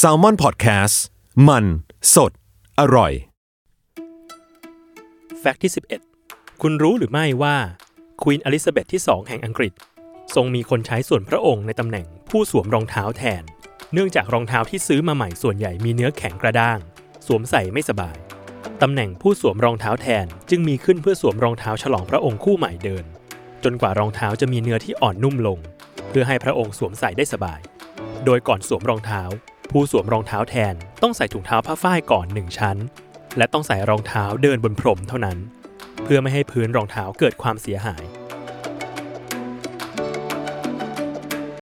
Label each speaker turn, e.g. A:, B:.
A: s a l ม o n PODCAST มัน สด อร่อย
B: แฟกต์ที่ 11 คุณรู้หรือไม่ว่าควีนอลิซาเบธที่ 2 แห่งอังกฤษ ทรงมีคนใช้ส่วนพระองค์ในตำแหน่งผู้สวมรองเท้าแทน เนื่องจากรองเท้าที่ซื้อมาใหม่ส่วนใหญ่มีเนื้อแข็งกระด้าง สวมใส่ไม่สบายตำแหน่งผู้สวมรองเท้าแทนจึงมีขึ้นเพื่อสวมรองเท้าฉลองพระองค์คู่ใหม่เดิน จนกว่ารองเท้าจะมีเนื้อที่อ่อนนุ่มลง เพื่อให้พระองค์สวมใส่ได้สบาย โดยก่อนสวมรองเท้า ผู้สวมรองเท้าแทนต้องใส่ถุงเท้าผ้าฝ้ายก่อนหนึ่งชั้น และต้องใส่รองเท้าเดินบนพรมเท่านั้น เพื่อไม่ให้พื้นรองเท้าเกิดความเสียหาย